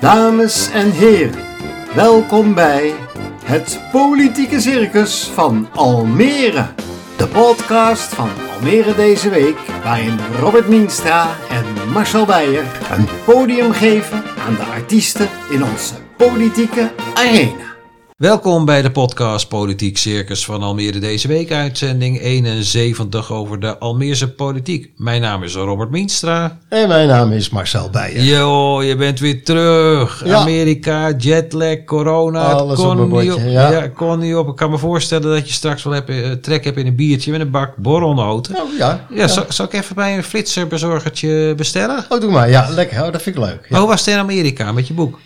Dames en heren, welkom bij het Politieke Circus van Almere. De podcast van Almere deze week, waarin Robert Mienstra en Marcel Beijer een podium geven aan de artiesten in onze politieke arena. Welkom bij de podcast Politiek Circus van Almere deze week, uitzending 71 over de Almeerse politiek. Mijn naam is Robert Mienstra. En mijn naam is Marcel Beijer. Yo, je bent weer terug. Ja. Amerika, jetlag, corona. Alles kon op bordje, op, ja. kon niet op. Ik kan me voorstellen dat je straks wel hebt, eh, trek hebt in een biertje met een bak borrelnoten. Oh, ja. Ja, Zal, zal ik even bij een flitserbezorgertje bestellen? Oh, doe maar. Ja, lekker. Oh, dat vind ik leuk. Hoe was het in Amerika met je boek?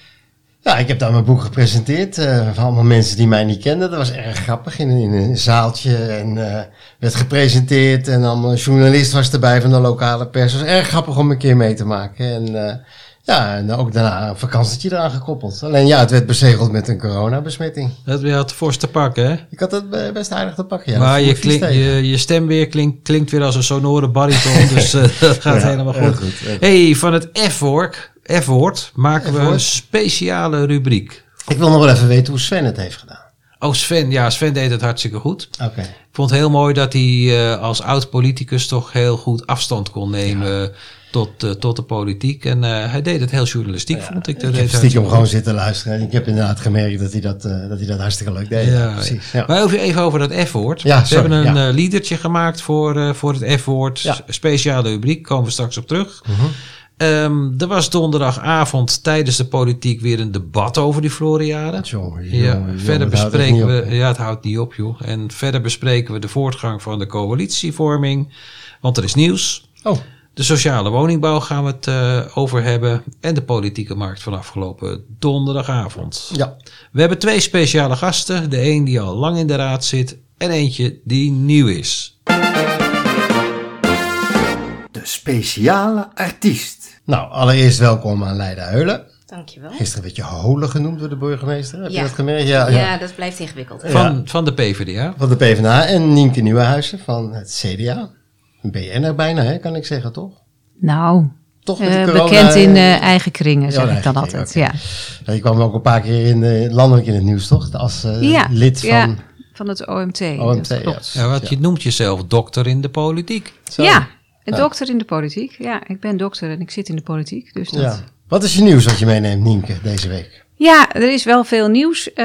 Ja, ik heb daar mijn boek gepresenteerd eh, van allemaal mensen die mij niet kenden. Dat was erg grappig in, in een zaaltje en eh, werd gepresenteerd. En dan een journalist was erbij van de lokale pers. Het was erg grappig om een keer mee te maken. En eh, ja, en ook daarna een vakantietje eraan gekoppeld. Alleen ja, het werd bezegeld met een coronabesmetting. Dat je had fors te pakken, hè? Ik had het eh, best aardig te pakken. Ja, maar je, klink, je, je stem weer klinkt, klinkt weer als een sonore bariton, dus eh, dat gaat Ja, helemaal goed. goed, hey, van het F-woord F-woord maken we een speciale rubriek. Ik wil nog wel even weten hoe Sven het heeft gedaan. Oh, Sven. Ja, Sven deed het hartstikke goed. Oké. Ik vond het heel mooi dat hij eh, als oud-politicus toch heel goed afstand kon nemen tot, eh, tot de politiek. En eh, hij deed het heel journalistiek, vond ik. Dat Ik heb stiekem gewoon zitten luisteren. En ik heb inderdaad gemerkt dat hij dat, dat, hij dat hartstikke leuk deed. Ja, precies. ja. Maar even over dat F-woord. Ja, we sorry, hebben een liedertje gemaakt voor, voor het F-woord. Speciale rubriek, komen we straks op terug. Mhm. Ehm, er was donderdagavond tijdens de politiek weer een debat over die Floriade. Jongen, Ja, jongen, verder bespreken we, op, ja, het houdt niet op, joh. En verder bespreken we de voortgang van de coalitievorming, want er is nieuws. Oh, De sociale woningbouw gaan we het eh, over hebben en de politieke markt van afgelopen donderdagavond. ja. We hebben twee speciale gasten. De een die al lang in de raad zit en eentje die nieuw is. De speciale artiest. Nou, allereerst welkom aan Leida Heulen. Dankjewel. Gisteren werd je Holen genoemd door de burgemeester. Heb Ja. je dat gemerkt? Ja, Ja, ja. dat blijft ingewikkeld. Van, van de PvdA. Van de PvdA. En Nienke Nieuwenhuizen van het CDA. Een BN'er bijna, hè, kan ik zeggen, toch? Nou, Toch met eh, corona- bekend in eh, eigen kringen, Ja, zeg ik dan altijd. Ja. Ja, Je kwam ook een paar keer in, eh, landelijk in het nieuws, toch? Als Ja, lid van... ja, van het OMT. OMT. Ja, want je noemt jezelf dokter in de politiek. Zo. Ja, een dokter in de politiek. Ja, ik ben dokter en ik zit in de politiek. Dus dat... Ja. Wat is je nieuws wat je meeneemt, Nienke, deze week? Ja, er is wel veel nieuws, eh,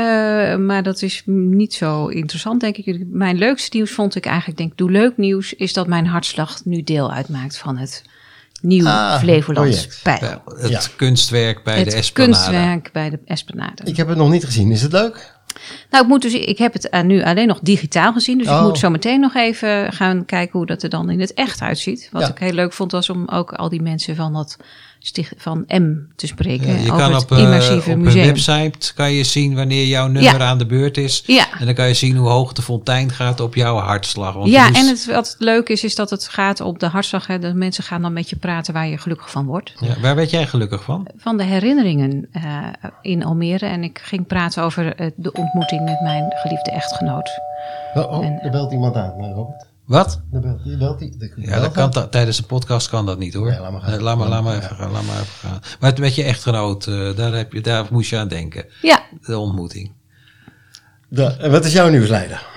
maar dat is niet zo interessant, denk ik. Mijn leukste nieuws vond ik eigenlijk, denk doe leuk nieuws, is dat mijn hartslag nu deel uitmaakt van het nieuw Ah, Flevolands project. Pijl. Ja, het Ja. kunstwerk bij de het Esplanade. kunstwerk bij de Esplanade. Ik heb het nog niet gezien. Is het leuk? Nou, ik, moet dus, ik heb het eh, nu alleen nog digitaal gezien. Dus Oh. ik moet zo meteen nog even gaan kijken hoe dat er dan in het echt uitziet. Wat Ja. ik heel leuk vond, was om ook al die mensen van, dat, van M te spreken. Ja, je over kan het op, eh, immersieve op een website kan je zien wanneer jouw nummer Ja. aan de beurt is. Ja. En dan kan je zien hoe hoog de fontein gaat op jouw hartslag. Want Ja, en het, wat leuk is, is dat het gaat op de hartslag. Hè, de mensen gaan dan met je praten waar je gelukkig van wordt. Ja, waar werd jij gelukkig van? Van de herinneringen eh, in Almere. En ik ging praten over eh, de ontmoeting met mijn geliefde echtgenoot. Oh, oh, En- er belt iemand aan, maar Robert. Wat? Er belt, belt, die- de- Ja, dat kan, tijdens een podcast kan dat niet hoor. Nee, laat maar gaan. Laat maar, laat maar even gaan. Laat maar even gaan. Maar het met je echtgenoot, eh, daar, heb je, daar moest je aan denken. Ja, De ontmoeting. De, en wat is jouw nieuwsleider?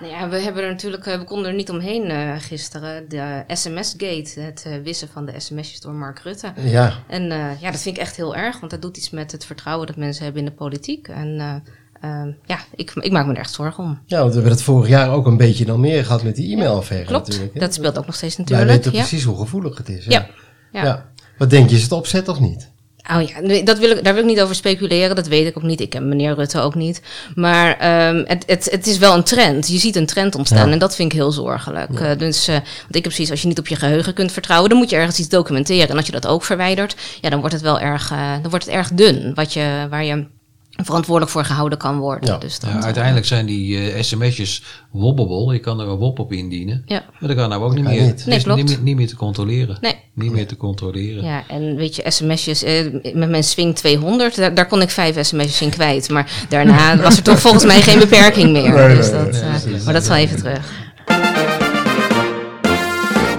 Nou ja, we hebben er natuurlijk, eh, we konden er niet omheen eh, gisteren. De SMS-gate, het wissen van de sms'jes door Mark Rutte. Ja, En eh, ja, dat vind ik echt heel erg, want dat doet iets met het vertrouwen dat mensen hebben in de politiek. En eh, eh, ja, ik, ik maak me er echt zorgen om. ja, want we hebben het vorig jaar ook een beetje in Almere gehad met die e-mailaffaire Klopt, natuurlijk. hè? dat speelt ook nog steeds Wij natuurlijk. weten ja. precies hoe gevoelig het is. hè? Ja. Ja. Ja. Wat denk je, is het opzet of niet? Oh ja, dat wil ik, daar wil ik niet over speculeren. Dat weet ik ook niet. Ik ken meneer Rutte ook niet. Maar ehm, het, het, het is wel een trend. Je ziet een trend ontstaan. Ja. En dat vind ik heel zorgelijk. Eh, dus, eh, want ik heb precies, als je niet op je geheugen kunt vertrouwen, dan moet je ergens iets documenteren. En als je dat ook verwijdert, ja, dan wordt het wel erg, eh, dan wordt het erg dun. Wat je, waar je verantwoordelijk voor gehouden kan worden. Ja. Dus dat, Ja, uiteindelijk zijn die eh, sms'jes wobbable. Je kan er een WOP op indienen. Ja. Maar dat kan nou ook niet meer. niet. Nee, klopt. Niet, meer- niet meer te controleren. Nee. Niet meer te controleren. Ja, en weet je, sms'jes, eh, met mijn Swing 200, daar, daar kon ik vijf sms'jes in kwijt. Maar daarna was er toch volgens mij geen beperking meer. Nee, dus dat, nee, eh, maar dat wel even terug.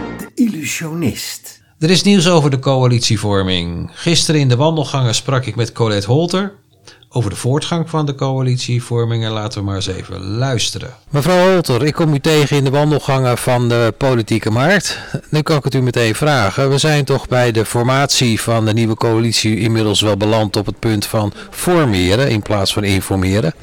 De illusionist. Er is nieuws over de coalitievorming. Gisteren in de wandelgangen sprak ik met Colette Holter over de voortgang van de coalitievorming. En laten we maar eens even luisteren. Mevrouw Holter, ik kom u tegen in de wandelgangen van de politieke markt. Nu kan ik het u meteen vragen. We zijn toch bij de formatie van de nieuwe coalitie inmiddels wel beland op het punt van formeren in plaats van informeren.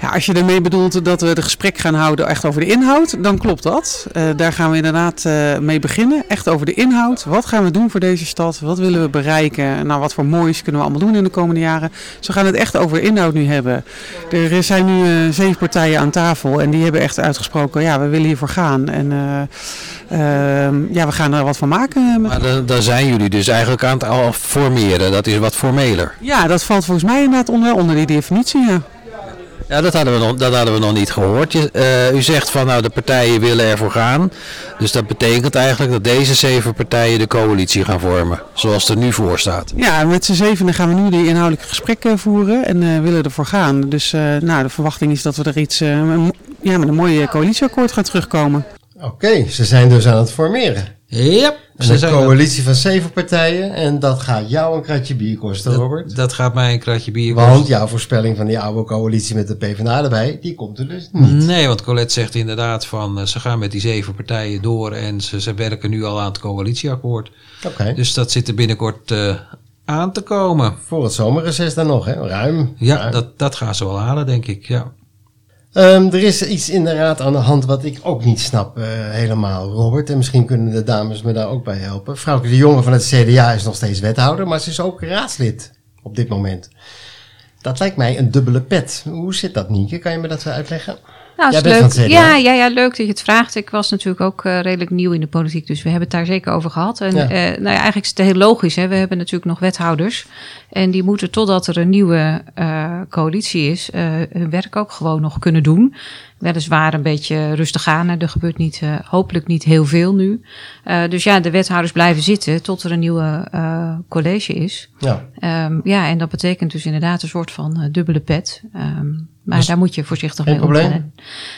Ja, als je ermee bedoelt dat we de gesprek gaan houden echt over de inhoud, dan klopt dat. Uh, daar gaan we inderdaad uh, mee beginnen. Echt over de inhoud. Wat gaan we doen voor deze stad? Wat willen we bereiken? Nou, wat voor moois kunnen we allemaal doen in de komende jaren? Dus we gaan het echt over inhoud nu hebben. Er zijn nu uh, zeven partijen aan tafel en die hebben echt uitgesproken, ja, we willen hiervoor gaan. En ja, we gaan er wat van maken. Met... Maar dan zijn jullie dus eigenlijk aan het al formeren. Dat is wat formeler. Ja, dat valt volgens mij inderdaad onder, onder die definitie, ja. Ja, dat hadden we nog, dat hadden we nog niet gehoord. Je, uh, u zegt van nou de partijen willen ervoor gaan. Dus dat betekent eigenlijk dat deze zeven partijen de coalitie gaan vormen. Zoals het er nu voor staat. Ja, met z'n zevenen gaan we nu die inhoudelijke gesprekken voeren en uh, willen ervoor gaan. Dus uh, nou, de verwachting is dat we er iets ja, met een mooi coalitieakkoord gaan terugkomen. Oké, okay, ze zijn dus aan het formeren. Yep. Een coalitie van zeven partijen. En dat gaat jou een kratje bier kosten, Robert. Dat, dat gaat mij een kratje bier kosten. Want jouw voorspelling van die oude coalitie met de PvdA erbij, die komt er dus niet. Nee, want Colette zegt inderdaad van uh, ze gaan met die zeven partijen door en ze, ze werken nu al aan het coalitieakkoord. Oké. Dus dat zit er binnenkort uh, aan te komen. Voor het zomerreces dan nog, hè? Ruim. Ja, ruim. Dat, dat gaan ze wel halen, denk ik. Ja. Um, er is iets inderdaad aan de hand wat ik ook niet snap uh, helemaal, Robert. En misschien kunnen de dames me daar ook bij helpen. Vrouwke de Jonge van het CDA is nog steeds wethouder, maar ze is ook raadslid op dit moment. Dat lijkt mij een dubbele pet. Hoe zit dat, Nienke? Kan je me dat uitleggen? Nou, is leuk. Ja, ja, ja, leuk dat je het vraagt. Ik was natuurlijk ook uh, redelijk nieuw in de politiek, dus we hebben het daar zeker over gehad. En ja. uh, nou ja, eigenlijk is het heel logisch. Hè? We hebben natuurlijk nog wethouders. En die moeten totdat er een nieuwe uh, coalitie is, hun werk ook gewoon nog kunnen doen. Weliswaar een beetje rustig aan. Er gebeurt niet, hopelijk niet heel veel nu. Dus ja, de wethouders blijven zitten tot er een nieuwe college is. Ja. Um, ja, en dat betekent dus inderdaad een soort van dubbele pet. Um, maar Dus daar moet je voorzichtig mee probleem? omgaan.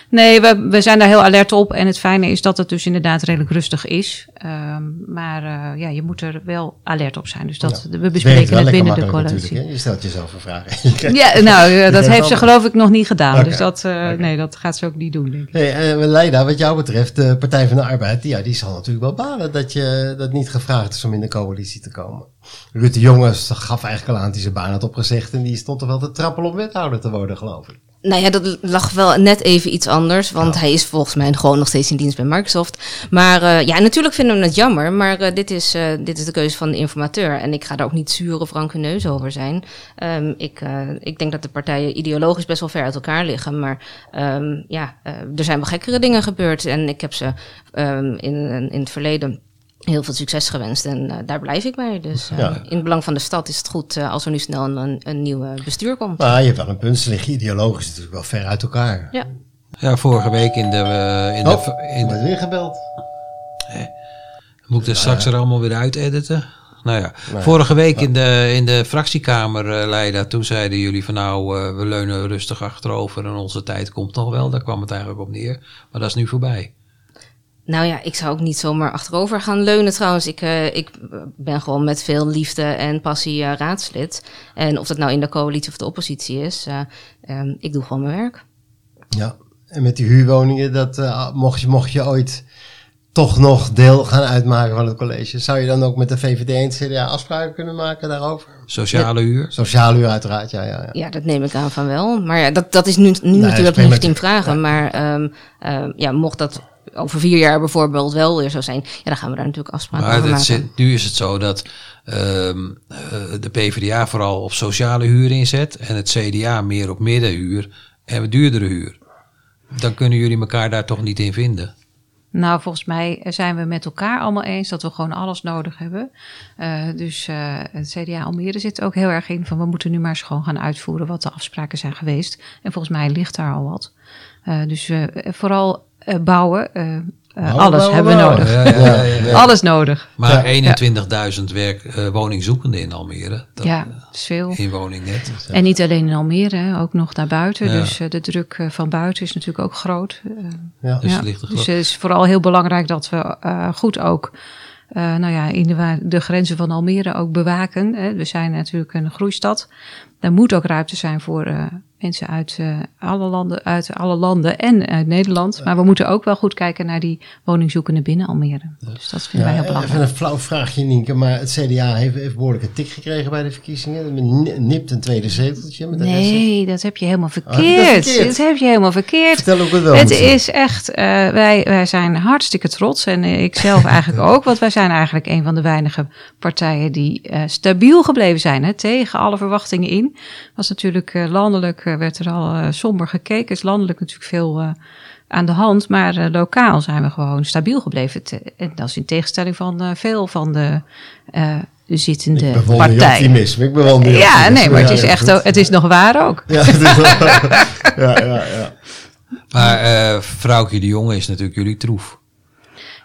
Nee, we, we zijn daar heel alert op. En het fijne is dat het dus inderdaad redelijk rustig is. Um, maar uh, ja, je moet er wel alert op zijn. Dus dat, we bespreken het binnen de coalitie. Je stelt jezelf een vraag. Ja, nou, uh, Je dat heeft ze geloof ik nog niet gedaan. Dus dat, uh, Oké. nee, dat gaat ze ook niet doen, denk ik. Hey, Leida, wat jou betreft, de Partij van de Arbeid, ja, die zal natuurlijk wel balen dat je dat niet gevraagd is om in de coalitie te komen. Ruud de Jongens gaf eigenlijk al aan dat hij zijn baan had opgezegd en die stond toch wel te trappelen om wethouder te worden, geloof ik. Nou ja, dat lag wel net even iets anders. Want hij is volgens mij gewoon nog steeds in dienst bij Microsoft. Maar uh, ja, natuurlijk vinden we het jammer. Maar uh, dit, is, uh, dit is de keuze van de informateur. En ik ga daar ook niet zuur of rancuneus over zijn. Um, ik, ik denk dat de partijen ideologisch best wel ver uit elkaar liggen. Maar um, ja, er zijn wel gekkere dingen gebeurd. En ik heb ze um, in, in het verleden heel veel succes gewenst. En uh, daar blijf ik bij. Dus uh, Ja. in het belang van de stad is het goed uh, als er nu snel een, een, nieuw bestuur komt. Maar je hebt wel een punt, ze liggen ideologisch natuurlijk wel ver uit elkaar. Ja. Ja, vorige week in de... eh, in Oh, de, in wordt de weer gebeld. moet ik er straks er allemaal weer uit editen? Nou ja, Nee. vorige week in de, in de fractiekamer, eh, Leida, toen zeiden jullie van nou, eh, we leunen rustig achterover en onze tijd komt nog wel. Daar kwam het eigenlijk op neer. Maar dat is nu voorbij. Nou ja, ik zou ook niet zomaar achterover gaan leunen trouwens. Ik, uh, ik ben gewoon met veel liefde en passie uh, raadslid. En of dat nou in de coalitie of de oppositie is, uh, um, ik doe gewoon mijn werk. Ja, en met die huurwoningen, dat, uh, mocht, je, mocht je ooit toch nog deel gaan uitmaken van het college, zou je dan ook met de VVD en het CDA afspraken kunnen maken daarover? Sociale huur. Sociale huur uiteraard, ja. Ja, ja. Ja, dat neem ik aan van wel. Maar ja, dat, dat is nu, nu Nee, natuurlijk tien vragen. ja. Maar um, um, ja, mocht dat over vier jaar bijvoorbeeld wel weer zo zijn, ja, dan gaan we daar natuurlijk afspraken Maar over maken. zit, nu is het zo dat ehm, eh, de PvdA vooral op sociale huur inzet en het CDA meer op middenhuur en duurdere huur. Dan kunnen jullie elkaar daar toch niet in vinden. Nou, volgens mij zijn we met elkaar allemaal eens dat we gewoon alles nodig hebben. Uh, dus uh, het CDA Almere zit ook heel erg in van we moeten nu maar eens gewoon gaan uitvoeren wat de afspraken zijn geweest. En volgens mij ligt daar al wat. Uh, dus vooral bouwen, Bouwen, alles bouwen, hebben we nodig. Ja, ja, ja, ja. Alles nodig. Maar Ja. 21.000 werk uh, woningzoekenden in Almere. Dat, ja, dat is veel. In woningnet. En niet alleen in Almere, ook nog naar buiten. Ja. Dus uh, de druk uh, van buiten is natuurlijk ook groot. Uh, Ja. Dus ja. het ligt er dus het is vooral heel belangrijk dat we uh, goed ook nou ja, in de, de, grenzen van Almere ook bewaken. Hè. We zijn natuurlijk een groeistad. Daar moet ook ruimte zijn voor mensen uit, uh, alle landen, uit alle landen en uit Nederland. Maar we moeten ook wel goed kijken naar die woningzoekenden binnen Almere. Dus dat vinden wij heel belangrijk. Even een flauw vraagje, Nienke. Maar het CDA heeft, heeft behoorlijk een tik gekregen bij de verkiezingen. Nipt een tweede zeteltje. Met nee, dat heb je helemaal oh, verkeerd. Oh, dat, heb je helemaal verkeerd. Vertel ook het wel. Het is echt, uh, wij, wij zijn hartstikke trots. En ik zelf eigenlijk ook. Want wij zijn eigenlijk een van de weinige partijen die uh, stabiel gebleven zijn. Hè, tegen alle verwachtingen in. Was natuurlijk landelijk werd er al uh, somber gekeken. Is landelijk natuurlijk veel uh, aan de hand, maar uh, lokaal zijn we gewoon stabiel gebleven. en dat is in tegenstelling van veel van de zittende ik partijen. optimisme. Ik bewonder Ja, nee, maar het is echt, ook, het is nog waar ook. Ja, ja, ja, ja. Maar vrouwtje de Jonge is natuurlijk jullie troef.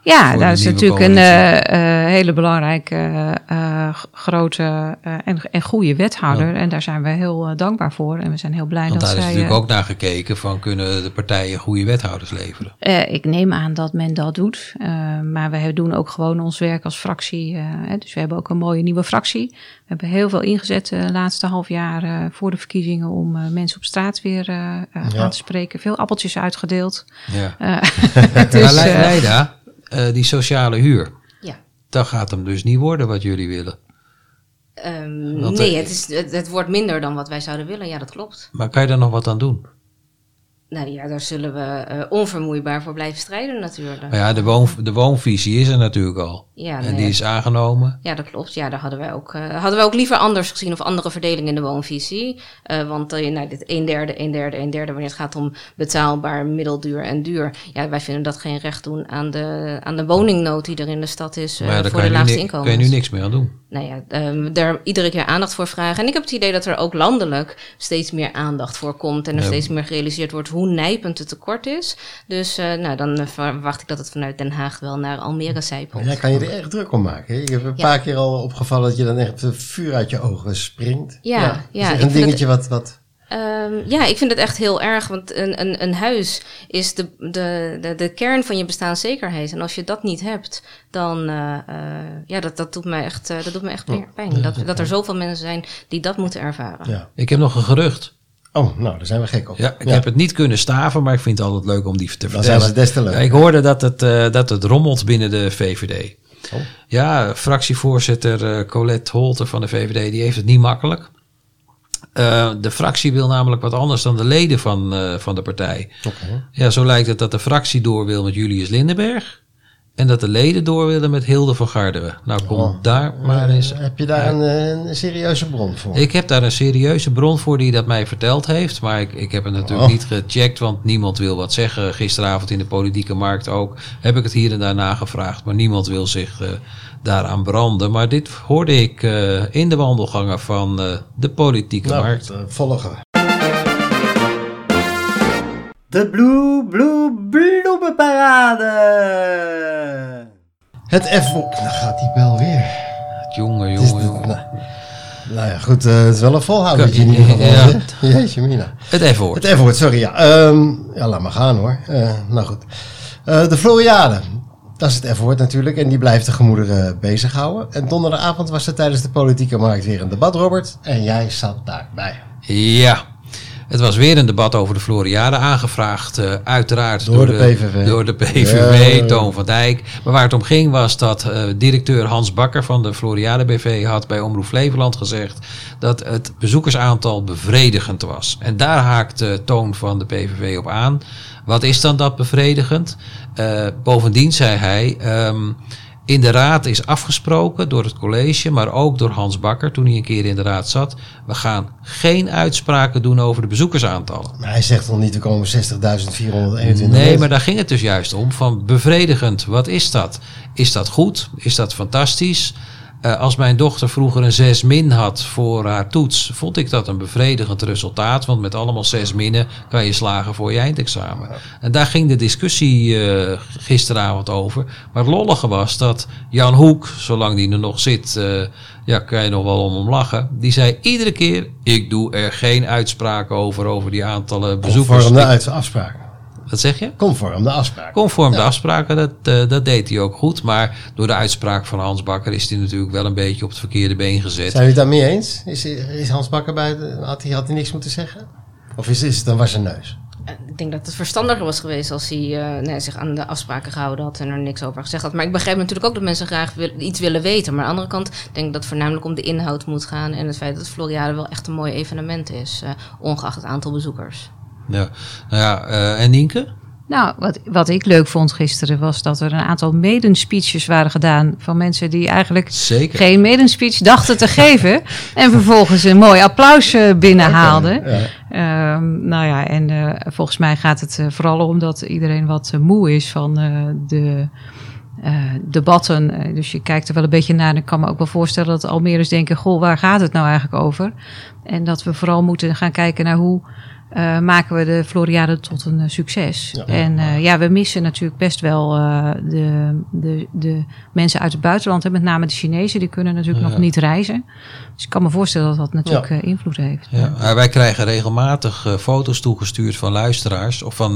Ja, dat is natuurlijk een uh, uh, hele belangrijke, uh, grote en, en goede wethouder. En daar zijn we heel dankbaar voor. En we zijn heel blij Want dat zij... daar is natuurlijk ook naar gekeken van kunnen de partijen goede wethouders leveren? ik neem aan dat men dat doet. maar we doen ook gewoon ons werk als fractie. dus we hebben ook een mooie nieuwe fractie. We hebben heel veel ingezet de laatste half jaar voor de verkiezingen om mensen op straat weer aan te spreken. Veel appeltjes uitgedeeld. Ja. dus, Leida, uh, die sociale huur. Ja. Dat gaat hem dus niet worden wat jullie willen. Um, nee, het, is, het, het, wordt minder dan wat wij zouden willen. Ja, dat klopt. Maar kan je daar nog wat aan doen? Nou ja, daar zullen we uh, onvermoeibaar voor blijven strijden natuurlijk. Maar ja, de, woon, de woonvisie is er natuurlijk al. Ja, en die is aangenomen. Ja, dat klopt. Ja, daar hadden wij ook, uh, hadden wij ook liever anders gezien of andere verdeling in de woonvisie. Uh, want nou, dit een derde, een derde, een derde, wanneer het gaat om betaalbaar, middelduur en duur. Ja, wij vinden dat geen recht doen aan de, aan de woningnood die er in de stad is voor de laagste inkomens. Daar kan je nu niks meer aan doen. Nou ja, um, daar iedere keer aandacht voor vragen. En ik heb het idee dat er ook landelijk steeds meer aandacht voor komt. En er steeds meer gerealiseerd wordt hoe nijpend het tekort is. Dus nou, dan verwacht ik dat het vanuit Den Haag wel naar Almere zijpelt. Ja, kan je er erg druk om maken. Hè? Ik heb een paar keer al opgevallen dat je dan echt vuur uit je ogen springt. Ja, ja. Is een dingetje wat... wat Um, ja, ik vind het echt heel erg, want een, een, een huis is de, de, de, de kern van je bestaanszekerheid. En als je dat niet hebt, dan, uh, uh, ja, dat, dat doet me echt, uh, dat doet me echt pijn. Dat, dat er zoveel mensen zijn die dat moeten ervaren. Ja. Ik heb nog een gerucht. Oh, nou, daar zijn we gek op. Ja, ik heb het niet kunnen staven, maar ik vind het altijd leuk om die te vertellen. Dan zijn ze des te leuk. ik hoorde dat het, dat het rommelt binnen de VVD. Oh. Ja, fractievoorzitter Colette Holter van de VVD, die heeft het niet makkelijk. Uh, de fractie wil namelijk wat anders dan de leden van, uh, van de partij. Okay. Ja, zo lijkt het dat de fractie door wil met Julius Lindenberg. En dat de leden door willen met Hilde van Garderen. Nou, kom oh. daar maar eens. Heb je daar een, een, serieuze bron voor? Ik heb daar een serieuze bron voor die dat mij verteld heeft. Maar ik, ik heb het natuurlijk oh. niet gecheckt, want niemand wil wat zeggen. Gisteravond in de politieke markt ook heb ik het hier en daar nagevraagd. Maar niemand wil zich uh, daaraan branden. Maar dit hoorde ik uh, in de wandelgangen van uh, de politieke nou, markt. volgen. De Blue Blue Bloemenparade. Het F-woord. Dan gaat die bel weer. Jongen, jongen, jongen. Nou, nou, ja, goed. Uh, het is wel een volhouden in ieder geval. Ja. Jeetje mina. Het F-woord. Het F-woord, sorry. Ja. Um, ja, laat maar gaan hoor. Uh, nou goed. Uh, de Floriade. Dat is het F-woord natuurlijk. En die blijft de gemoederen bezighouden. En donderdagavond was er tijdens de politieke markt weer een debat, Robert. En jij zat daarbij. Ja. Het was weer een debat over de Floriade aangevraagd, uh, uiteraard door, de, PVV. Door de PVV, Toon van Dijk. Maar waar het om ging was dat uh, directeur Hans Bakker van de Floriade BV had bij Omroep Flevoland gezegd dat het bezoekersaantal bevredigend was. En daar haakte Toon van de PVV op aan. Wat is dan dat bevredigend? Bovendien zei hij. Um, in de raad is afgesproken door het college, maar ook door Hans Bakker toen hij een keer in de raad zat. We gaan geen uitspraken doen over de bezoekersaantallen. Maar hij zegt nog niet, er komen 60.421. Nee, maar daar ging het dus juist om. Van bevredigend, wat is dat? Is dat goed? Is dat fantastisch? Uh, als mijn dochter vroeger een 6 min had voor haar toets, vond ik dat een bevredigend resultaat. Want met allemaal 6 minnen kan je slagen voor je eindexamen. En daar ging de discussie uh, gisteravond over. Maar het lollige was dat Jan Hoek, zolang die er nog zit, uh, ja, kan je nog wel om hem lachen. Die zei iedere keer: Ik doe er geen uitspraken over, over die aantallen bezoekers. Conform de afspraken. Wat zeg je? Conform de afspraken. Conform de afspraken, dat, uh, dat deed hij ook goed. Maar door de uitspraak van Hans Bakker is hij natuurlijk wel een beetje op het verkeerde been gezet. Zijn jullie het daarmee eens? Is, is Hans Bakker bij, had hij, had hij niks moeten zeggen? Of is, is het een wassen neus? ik denk dat het verstandiger was geweest als hij uh, nee, zich aan de afspraken gehouden had en er niks over gezegd had. Maar ik begrijp natuurlijk ook dat mensen graag iets willen weten. Maar aan de andere kant denk ik dat het voornamelijk om de inhoud moet gaan en het feit dat Floriade wel echt een mooi evenement is, uh, ongeacht het aantal bezoekers. Ja, nou ja, uh, en Nienke? Nou, wat, wat ik leuk vond gisteren was dat er een aantal medenspeeches waren gedaan van mensen die eigenlijk Zeker. geen medenspeech dachten te geven. En vervolgens een mooi applaus eh, binnenhaalden. Ehm, nou ja, en uh, volgens mij gaat het vooral om dat iedereen wat moe is van de debatten. dus je kijkt er wel een beetje naar. En ik kan me ook wel voorstellen dat Almere's denken: Goh, waar gaat het nou eigenlijk over? En dat we vooral moeten gaan kijken naar hoe uh, maken we de Floriade tot een uh, succes. Ja, en uh, ja, we missen natuurlijk best wel de, de, de mensen uit het buitenland. Hè, met name de Chinezen, die kunnen natuurlijk ja. nog niet reizen. Dus ik kan me voorstellen dat dat natuurlijk ja. invloed heeft. Ja. wij krijgen regelmatig foto's toegestuurd van luisteraars. Of van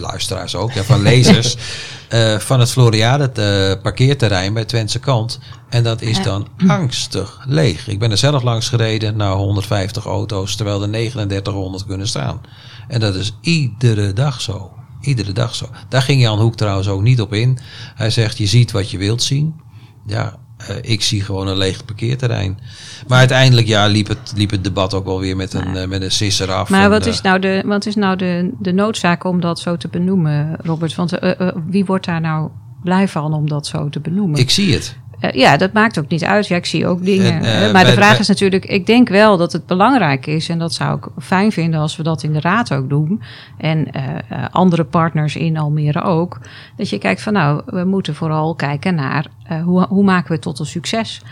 luisteraars ook, ja, van lezers. van het Floriade parkeerterrein bij Twentse kant. En dat is dan angstig leeg. Ik ben er zelf langs gereden naar 150 auto's, terwijl er 3900 kunnen staan. En dat is iedere dag zo. Iedere dag zo. Daar ging Jan Hoek trouwens ook niet op in. Hij zegt, je ziet wat je wilt zien. Ja, uh, ik zie gewoon een leeg parkeerterrein. Maar uiteindelijk ja, liep, het, liep het debat ook wel weer met een, uh, met een sisser af. Maar wat, is nou de, wat is nou de, de noodzaak om dat zo te benoemen, Robert? Want uh, wie wordt daar nou blij van om dat zo te benoemen? Ik zie het. Uh, ja, dat maakt ook niet uit. Ja, ik zie ook dingen. En, uh, maar de vraag is natuurlijk, ik denk wel dat het belangrijk is, en dat zou ik fijn vinden als we dat in de raad ook doen, en uh, andere partners in Almere ook, dat je kijkt van nou, we moeten vooral kijken naar hoe, hoe maken we het tot een succes.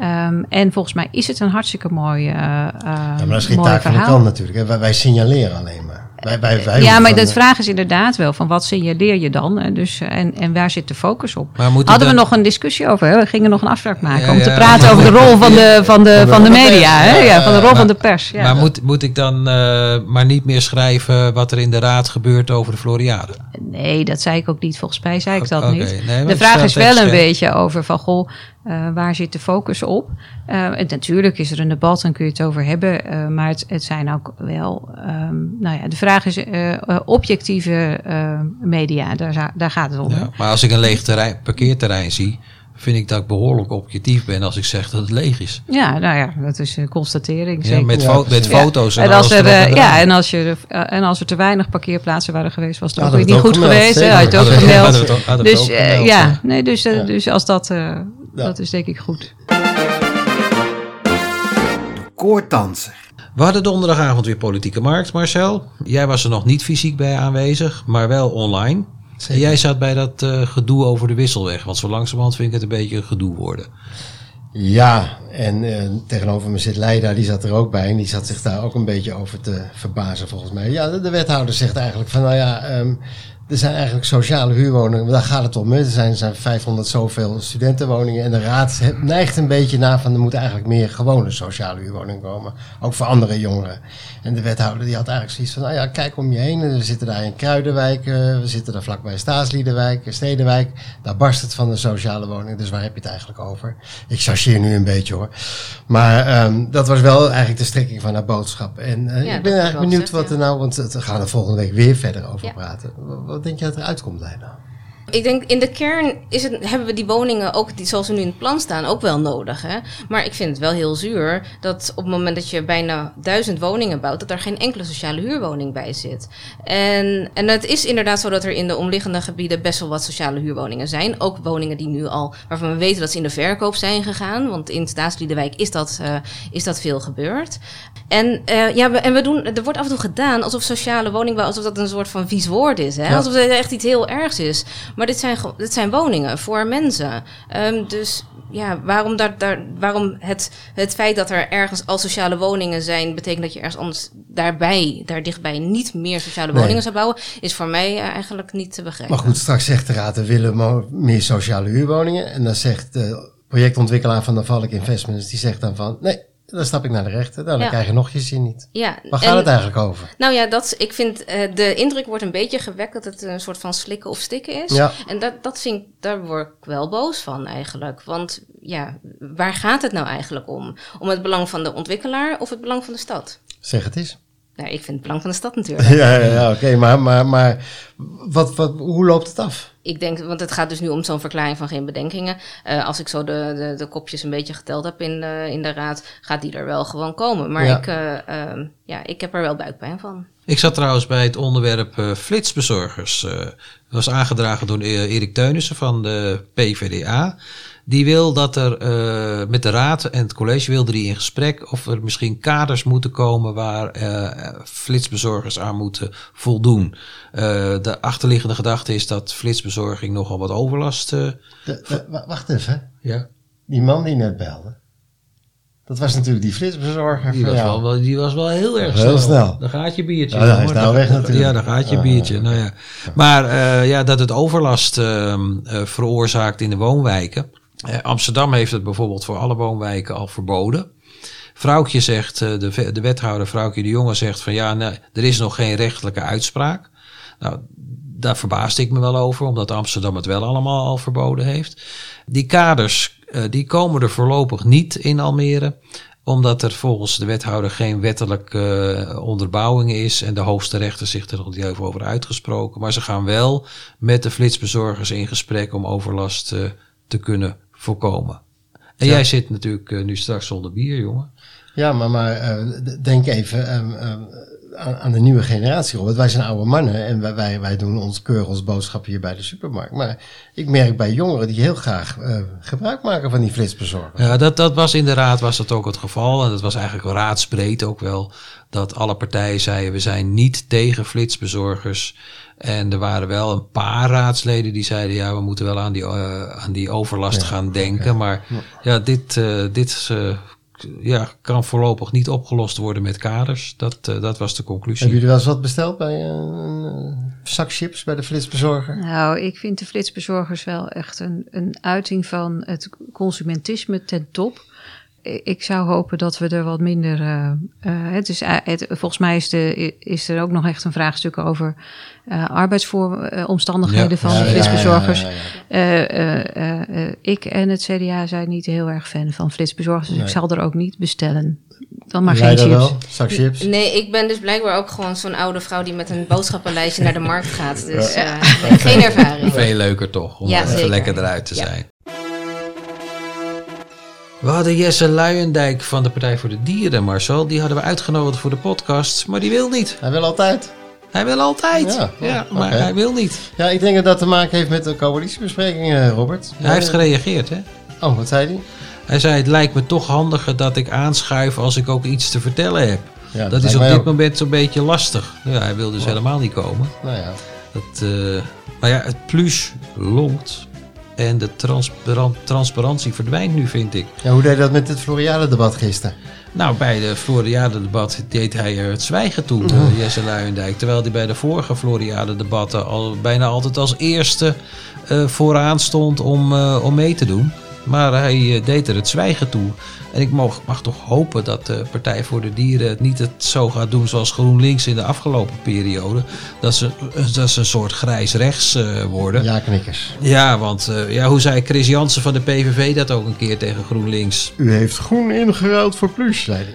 Um, en volgens mij is het een hartstikke mooi. ja, maar dat is geen taak van de kant natuurlijk. Wij, wij signaleren alleen maar. Wij, wij, wij ja, maar de vraag is inderdaad wel van wat signaleer je dan? Dus, en, en waar zit de focus op? Hadden we nog een discussie over? Hè? We gingen nog een afspraak maken ja, om te praten over de rol van de, van de, van de media. Hè? Ja, van de rol maar, van de pers. Ja. Maar moet, moet ik dan uh, maar niet meer schrijven wat er in de raad gebeurt over de Floriade? Nee, dat zei ik ook niet. Volgens mij zei ik dat okay. niet. Nee, de vraag is wel een beetje over van goh, uh, waar zit de focus op? Uh, natuurlijk is er een debat en kun je het over hebben, uh, maar het, zijn ook wel, um, nou ja, de vraag is objectieve media, daar, daar, gaat het om. Ja, maar als ik een leeg terrein, parkeerterrein zie, vind ik dat ik behoorlijk objectief ben als ik zeg dat het leeg is. Ja, nou ja, dat is een constatering. Ja, met, fo met foto's ja. en, en als er, er ja, en als, je, en als er te weinig parkeerplaatsen waren geweest, was het ook weer niet goed gemeld, geweest. Had je het ook gemeld. Dus ja, nee, dus, dus als dat ja. Dat is denk ik goed. Koordanser. We hadden donderdagavond weer politieke markt, Marcel. Jij was er nog niet fysiek bij aanwezig, maar wel online. En jij zat bij dat uh, gedoe over de wisselweg. Want zo langzamerhand vind ik het een beetje een gedoe worden. Ja, en uh, tegenover me zit Leida, die zat er ook bij. En die zat zich daar ook een beetje over te verbazen, volgens mij. Ja, de, de wethouder zegt eigenlijk van, nou ja, um, er zijn eigenlijk sociale huurwoningen, daar gaat het om. Er zijn, er zijn 500 zoveel studentenwoningen. En de raad neigt een beetje naar van er moeten eigenlijk meer gewone sociale huurwoningen komen. Ook voor andere jongeren. En de wethouder die had eigenlijk zoiets van, nou ja, kijk om je heen. We zitten daar in Kruidenwijk, we zitten daar vlakbij Staasliedenwijk, Stedenwijk. Daar barst het van de sociale woningen. Dus waar heb je het eigenlijk over? Ik chargeer nu een beetje hoor. Maar um, dat was wel eigenlijk de strekking van haar boodschap. En uh, ja, ik ben eigenlijk benieuwd wat er nou, want we gaan er volgende week weer verder over ja. praten. Wat denk je dat eruit komt, Leila? Ik denk in de kern is het, hebben we die woningen ook, die, zoals ze nu in het plan staan, ook wel nodig. Hè? Maar ik vind het wel heel zuur dat op het moment dat je bijna duizend woningen bouwt, dat er geen enkele sociale huurwoning bij zit. En, en het is inderdaad zo dat er in de omliggende gebieden best wel wat sociale huurwoningen zijn. Ook woningen die nu al, waarvan we weten dat ze in de verkoop zijn gegaan. Want in Staatsliedewijk is dat, uh, is dat veel gebeurd. En, uh, ja, we, en we doen, er wordt af en toe gedaan alsof sociale woningbouw, alsof dat een soort van vies woord is. Hè? Ja. Alsof het echt iets heel ergs is. Maar dit zijn, dit zijn woningen voor mensen. Um, dus ja, waarom, daar, daar, waarom het, het feit dat er ergens al sociale woningen zijn, betekent dat je ergens anders daarbij, daar dichtbij, niet meer sociale woningen nee. zou bouwen, is voor mij eigenlijk niet te begrijpen. Maar goed, straks zegt de Raad, we willen meer sociale huurwoningen. En dan zegt de projectontwikkelaar van de Valk Investments, die zegt dan van, nee, Dan stap ik naar de rechter. Nou, dan Ja. krijg je nog je zin niet. Ja, Waar gaat en- het eigenlijk over? Nou ja, dat, ik vind eh, de indruk wordt een beetje gewekt dat het een soort van slikken of stikken is. Ja. En dat, dat vind ik, daar word ik wel boos van eigenlijk. Want ja, waar gaat het nou eigenlijk om? Om het belang van de ontwikkelaar of het belang van de stad? Zeg het eens. Nou, ik vind het belang van de stad natuurlijk. Ja, ja, ja oké. Maar, maar, maar wat, wat, hoe loopt het af? Ik denk, want het gaat dus nu om zo'n verklaring van geen bedenkingen. Eh, als ik zo de, de, de kopjes een beetje geteld heb in de, in de raad, gaat die er wel gewoon komen. Maar Ja. ik, eh, ehm, ja, ik heb er wel buikpijn van. Ik zat trouwens bij het onderwerp eh, flitsbezorgers. Eh, dat was aangedragen door Erik Teunissen van de PVDA. Die wil dat er eh, met de raad en het college wilde die in gesprek of er misschien kaders moeten komen waar eh, flitsbezorgers aan moeten voldoen. Eh, de achterliggende gedachte is dat flitsbezorging nogal wat overlast. De, de- wa- wacht even. ja, Die man die net belde. Dat was natuurlijk die flitsbezorger die was, jou. wel, die was wel heel erg Heel snel. snel. Daar gaat je biertje. Ja, hij is nou weg natuurlijk. Ja, daar gaat je Ah, biertje. Nou ja. Maar ja, dat het overlast ehm, eh, veroorzaakt in de woonwijken. Eh, Amsterdam heeft het bijvoorbeeld voor alle woonwijken al verboden. Vrouwtje zegt, eh, de, de wethouder Vrouwtje de Jonge zegt van ja, nee, er is nog geen rechtelijke uitspraak. Nou, daar verbaasde ik me wel over, omdat Amsterdam het wel allemaal al verboden heeft. Die kaders, eh, die komen er voorlopig niet in Almere omdat er volgens de wethouder geen wettelijke onderbouwing is en de hoogste rechter zich er nog niet even over uitgesproken. Maar ze gaan wel met de flitsbezorgers in gesprek om overlast te kunnen voorkomen. En Ja. jij zit natuurlijk eh, nu straks zonder bier, jongen. Ja, maar, maar eh, denk even ehm, ehm, aan, aan de nieuwe generatie, Robert. Wij zijn oude mannen en wij, wij, wij doen ons keurig ons boodschappen hier bij de supermarkt. Maar ik merk bij jongeren die heel graag eh, gebruik maken van die flitsbezorgers. Ja, dat, dat was in de raad was dat ook het geval. En dat was eigenlijk raadsbreed ook wel. Dat alle partijen zeiden, we zijn niet tegen flitsbezorgers. En er waren wel een paar raadsleden die zeiden, ja, we moeten wel aan die, eh, aan die overlast gaan denken. Maar ja, dit, eh, dit is, eh, ja, kan voorlopig niet opgelost worden met kaders. Dat, eh, dat was de conclusie. Hebben jullie wel eens wat besteld bij een eh, zak chips bij de flitsbezorger? Nou, ik vind de flitsbezorgers wel echt een, een uiting van het consumentisme ten top. Ik zou hopen dat we er wat minder. eh, eh, het is, eh, het, volgens mij is, de, is er ook nog echt een vraagstuk over eh arbeidsomstandigheden Ja. van Ja, de ja, flitsbezorgers. ja, ja, ja. Eh, eh, eh, eh, ik en het CDA zijn niet heel erg fan van flitsbezorgers, dus Nee. ik zal er ook niet bestellen. Dan maar geen chips. wel, zak chips. Nee, ik ben dus blijkbaar ook gewoon zo'n oude vrouw die met een boodschappenlijstje naar de markt gaat. Dus eh, geen ervaring. Veel leuker toch, om Ja, even lekker eruit te Ja. zijn. We hadden Jesse Luijendijk van de Partij voor de Dieren, Marcel. Die hadden we uitgenodigd voor de podcast, maar die wil niet. Hij wil altijd. Hij wil altijd. Ja, Ja, maar hij wil niet. Ja, ik denk dat dat te maken heeft met de coalitiebesprekingen, Robert. Hij heeft gereageerd, hè? Oh, wat zei hij? Hij zei, het lijkt me toch handiger dat ik aanschuif als ik ook iets te vertellen heb. Ja, dat is op dit ook. moment zo'n beetje lastig. Ja, hij wil dus helemaal niet komen. Nou ja. Dat, eh, maar ja, het plus longt. En de transparan- transparantie verdwijnt nu, vind ik. ja. Hoe deed je dat met het Floriade-debat gisteren? Nou, bij de Floriade-debat deed hij er het zwijgen toe, eh, Jesse Luijendijk. Terwijl hij bij de vorige Floriade-debatten al bijna altijd als eerste eh, vooraan stond om, eh, om mee te doen. Maar hij deed er het zwijgen toe. En ik mag, mag toch hopen dat de Partij voor de Dieren het niet het zo gaat doen zoals GroenLinks in de afgelopen periode. Dat ze, dat ze een soort grijs-rechts eh, worden. Ja, knikkers. Ja, want eh, ja, hoe zei Chris Jansen van de PVV dat ook een keer tegen GroenLinks? U heeft groen ingeruild voor plus, zei hij.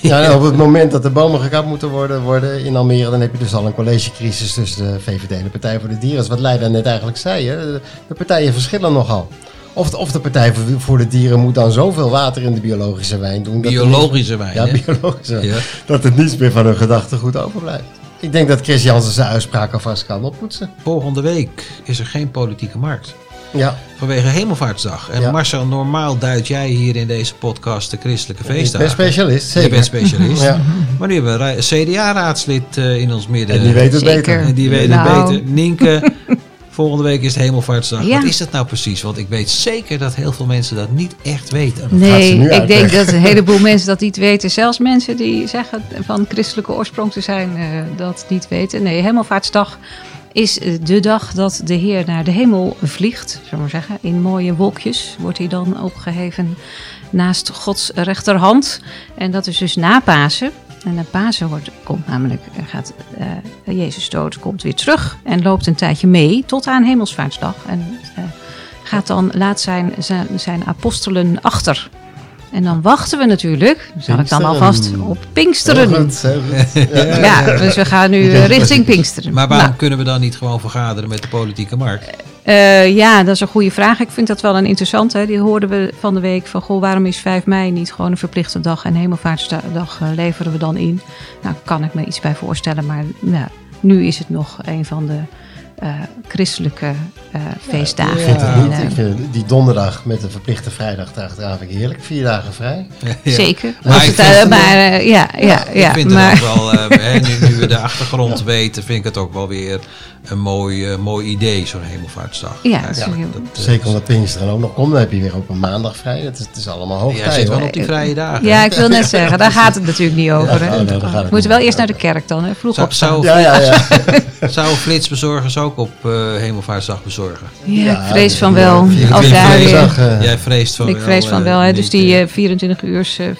Ja, op het moment dat de bomen gekapt moeten worden, worden in Almere, dan heb je dus al een collegecrisis tussen de VVD en de Partij voor de Dieren. Dat is wat Leida net eigenlijk zei. Hè? De partijen verschillen nogal. Of, de- of de Partij voor de, Dieren moet dan zoveel water in de biologische wijn doen. dat Biologische wijn, hè? Ja, biologische wijn. Ja. Dat het niets meer van hun gedachtegoed overblijft. Ik denk dat Chris Jansen zijn uitspraak alvast kan oppoetsen. Volgende week is er geen politieke markt. Ja, Vanwege Hemelvaartsdag. En Ja. Marcel, normaal duid jij hier in deze podcast de christelijke ik ben feestdagen. specialist, zeker. Je bent specialist. Ja. Maar nu hebben we een CDA-raadslid in ons midden. En die weet het Zeker. beter. En die weet het Nou. beter. Nienke, volgende week is het Hemelvaartsdag. Ja. Wat is dat nou precies? Want ik weet zeker dat heel veel mensen dat niet echt weten. Nee, ik denk dat een heleboel mensen dat niet weten. Zelfs mensen die zeggen van christelijke oorsprong te zijn, eh, dat niet weten. Nee, Hemelvaartsdag is eh, de dag dat de Heer naar de hemel vliegt, zullen we maar zeggen. In mooie wolkjes wordt hij dan opgeheven. naast Gods rechterhand. En dat is dus na Pasen. En na Pasen wordt, komt namelijk, gaat uh, Jezus dood, komt weer terug en loopt een tijdje mee tot aan Hemelsvaartsdag. En uh, gaat dan, laat zijn, zijn, zijn apostelen achter. En dan wachten we natuurlijk, zal ik dan alvast, op Pinksteren. Goed, goed. Ja, dus we gaan nu richting Pinksteren. Maar waarom nou. kunnen we dan niet gewoon vergaderen met de politieke markt? Uh, ja, dat is een goede vraag. Ik vind dat wel een interessante. Die hoorden we van de week van, goh, waarom is 5 mei niet gewoon een verplichte dag en hemelvaartsdag uh, leveren we dan in? Nou, kan ik me iets bij voorstellen, maar nou, nu is het nog een van de uh, christelijke uh, feestdagen. Ja, ik vind het niet. ik vind die donderdag met een verplichte vrijdag achteraan vind ik heerlijk. Vier dagen vrij. Ja. Zeker. Maar, het, het, maar uh, ja, ja, ja. Ik vind maar, het ook wel, nu, nu, we de achtergrond weten, vind ik het ook wel weer een mooi, uh, mooi idee, zo'n hemelvaartsdag. Ja, ja dat, zeker omdat Pinksteren ook nog komt. Dan heb je weer op een maandag vrij. Het is, het is allemaal hoog. Ja, zit wel op die vrije dagen. Ja, ik wil net zeggen, daar gaat het natuurlijk niet over. Ja, oh, nou, we moeten wel eerst naar de kerk dan, hè? vroeg op zou, ja, ja, ja. Ook op uh, hemelvaartsdag bezorgen? Ja, ik vrees van wel. Als daar weer, Jij vreest van ik wel. Ik vrees van wel, hè? dus die 24 uur, 24-7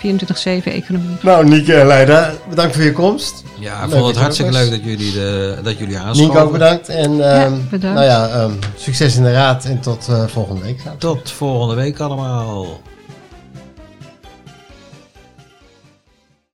economie. Nou, Nieke en Leida, bedankt voor je komst. Ja, ik vond het hartstikke leuk dat jullie, de, dat jullie aanschoven. Nico ook bedankt. En um, ja, bedankt. Nou ja, um, succes in de raad en tot uh, volgende week. Tot volgende week allemaal.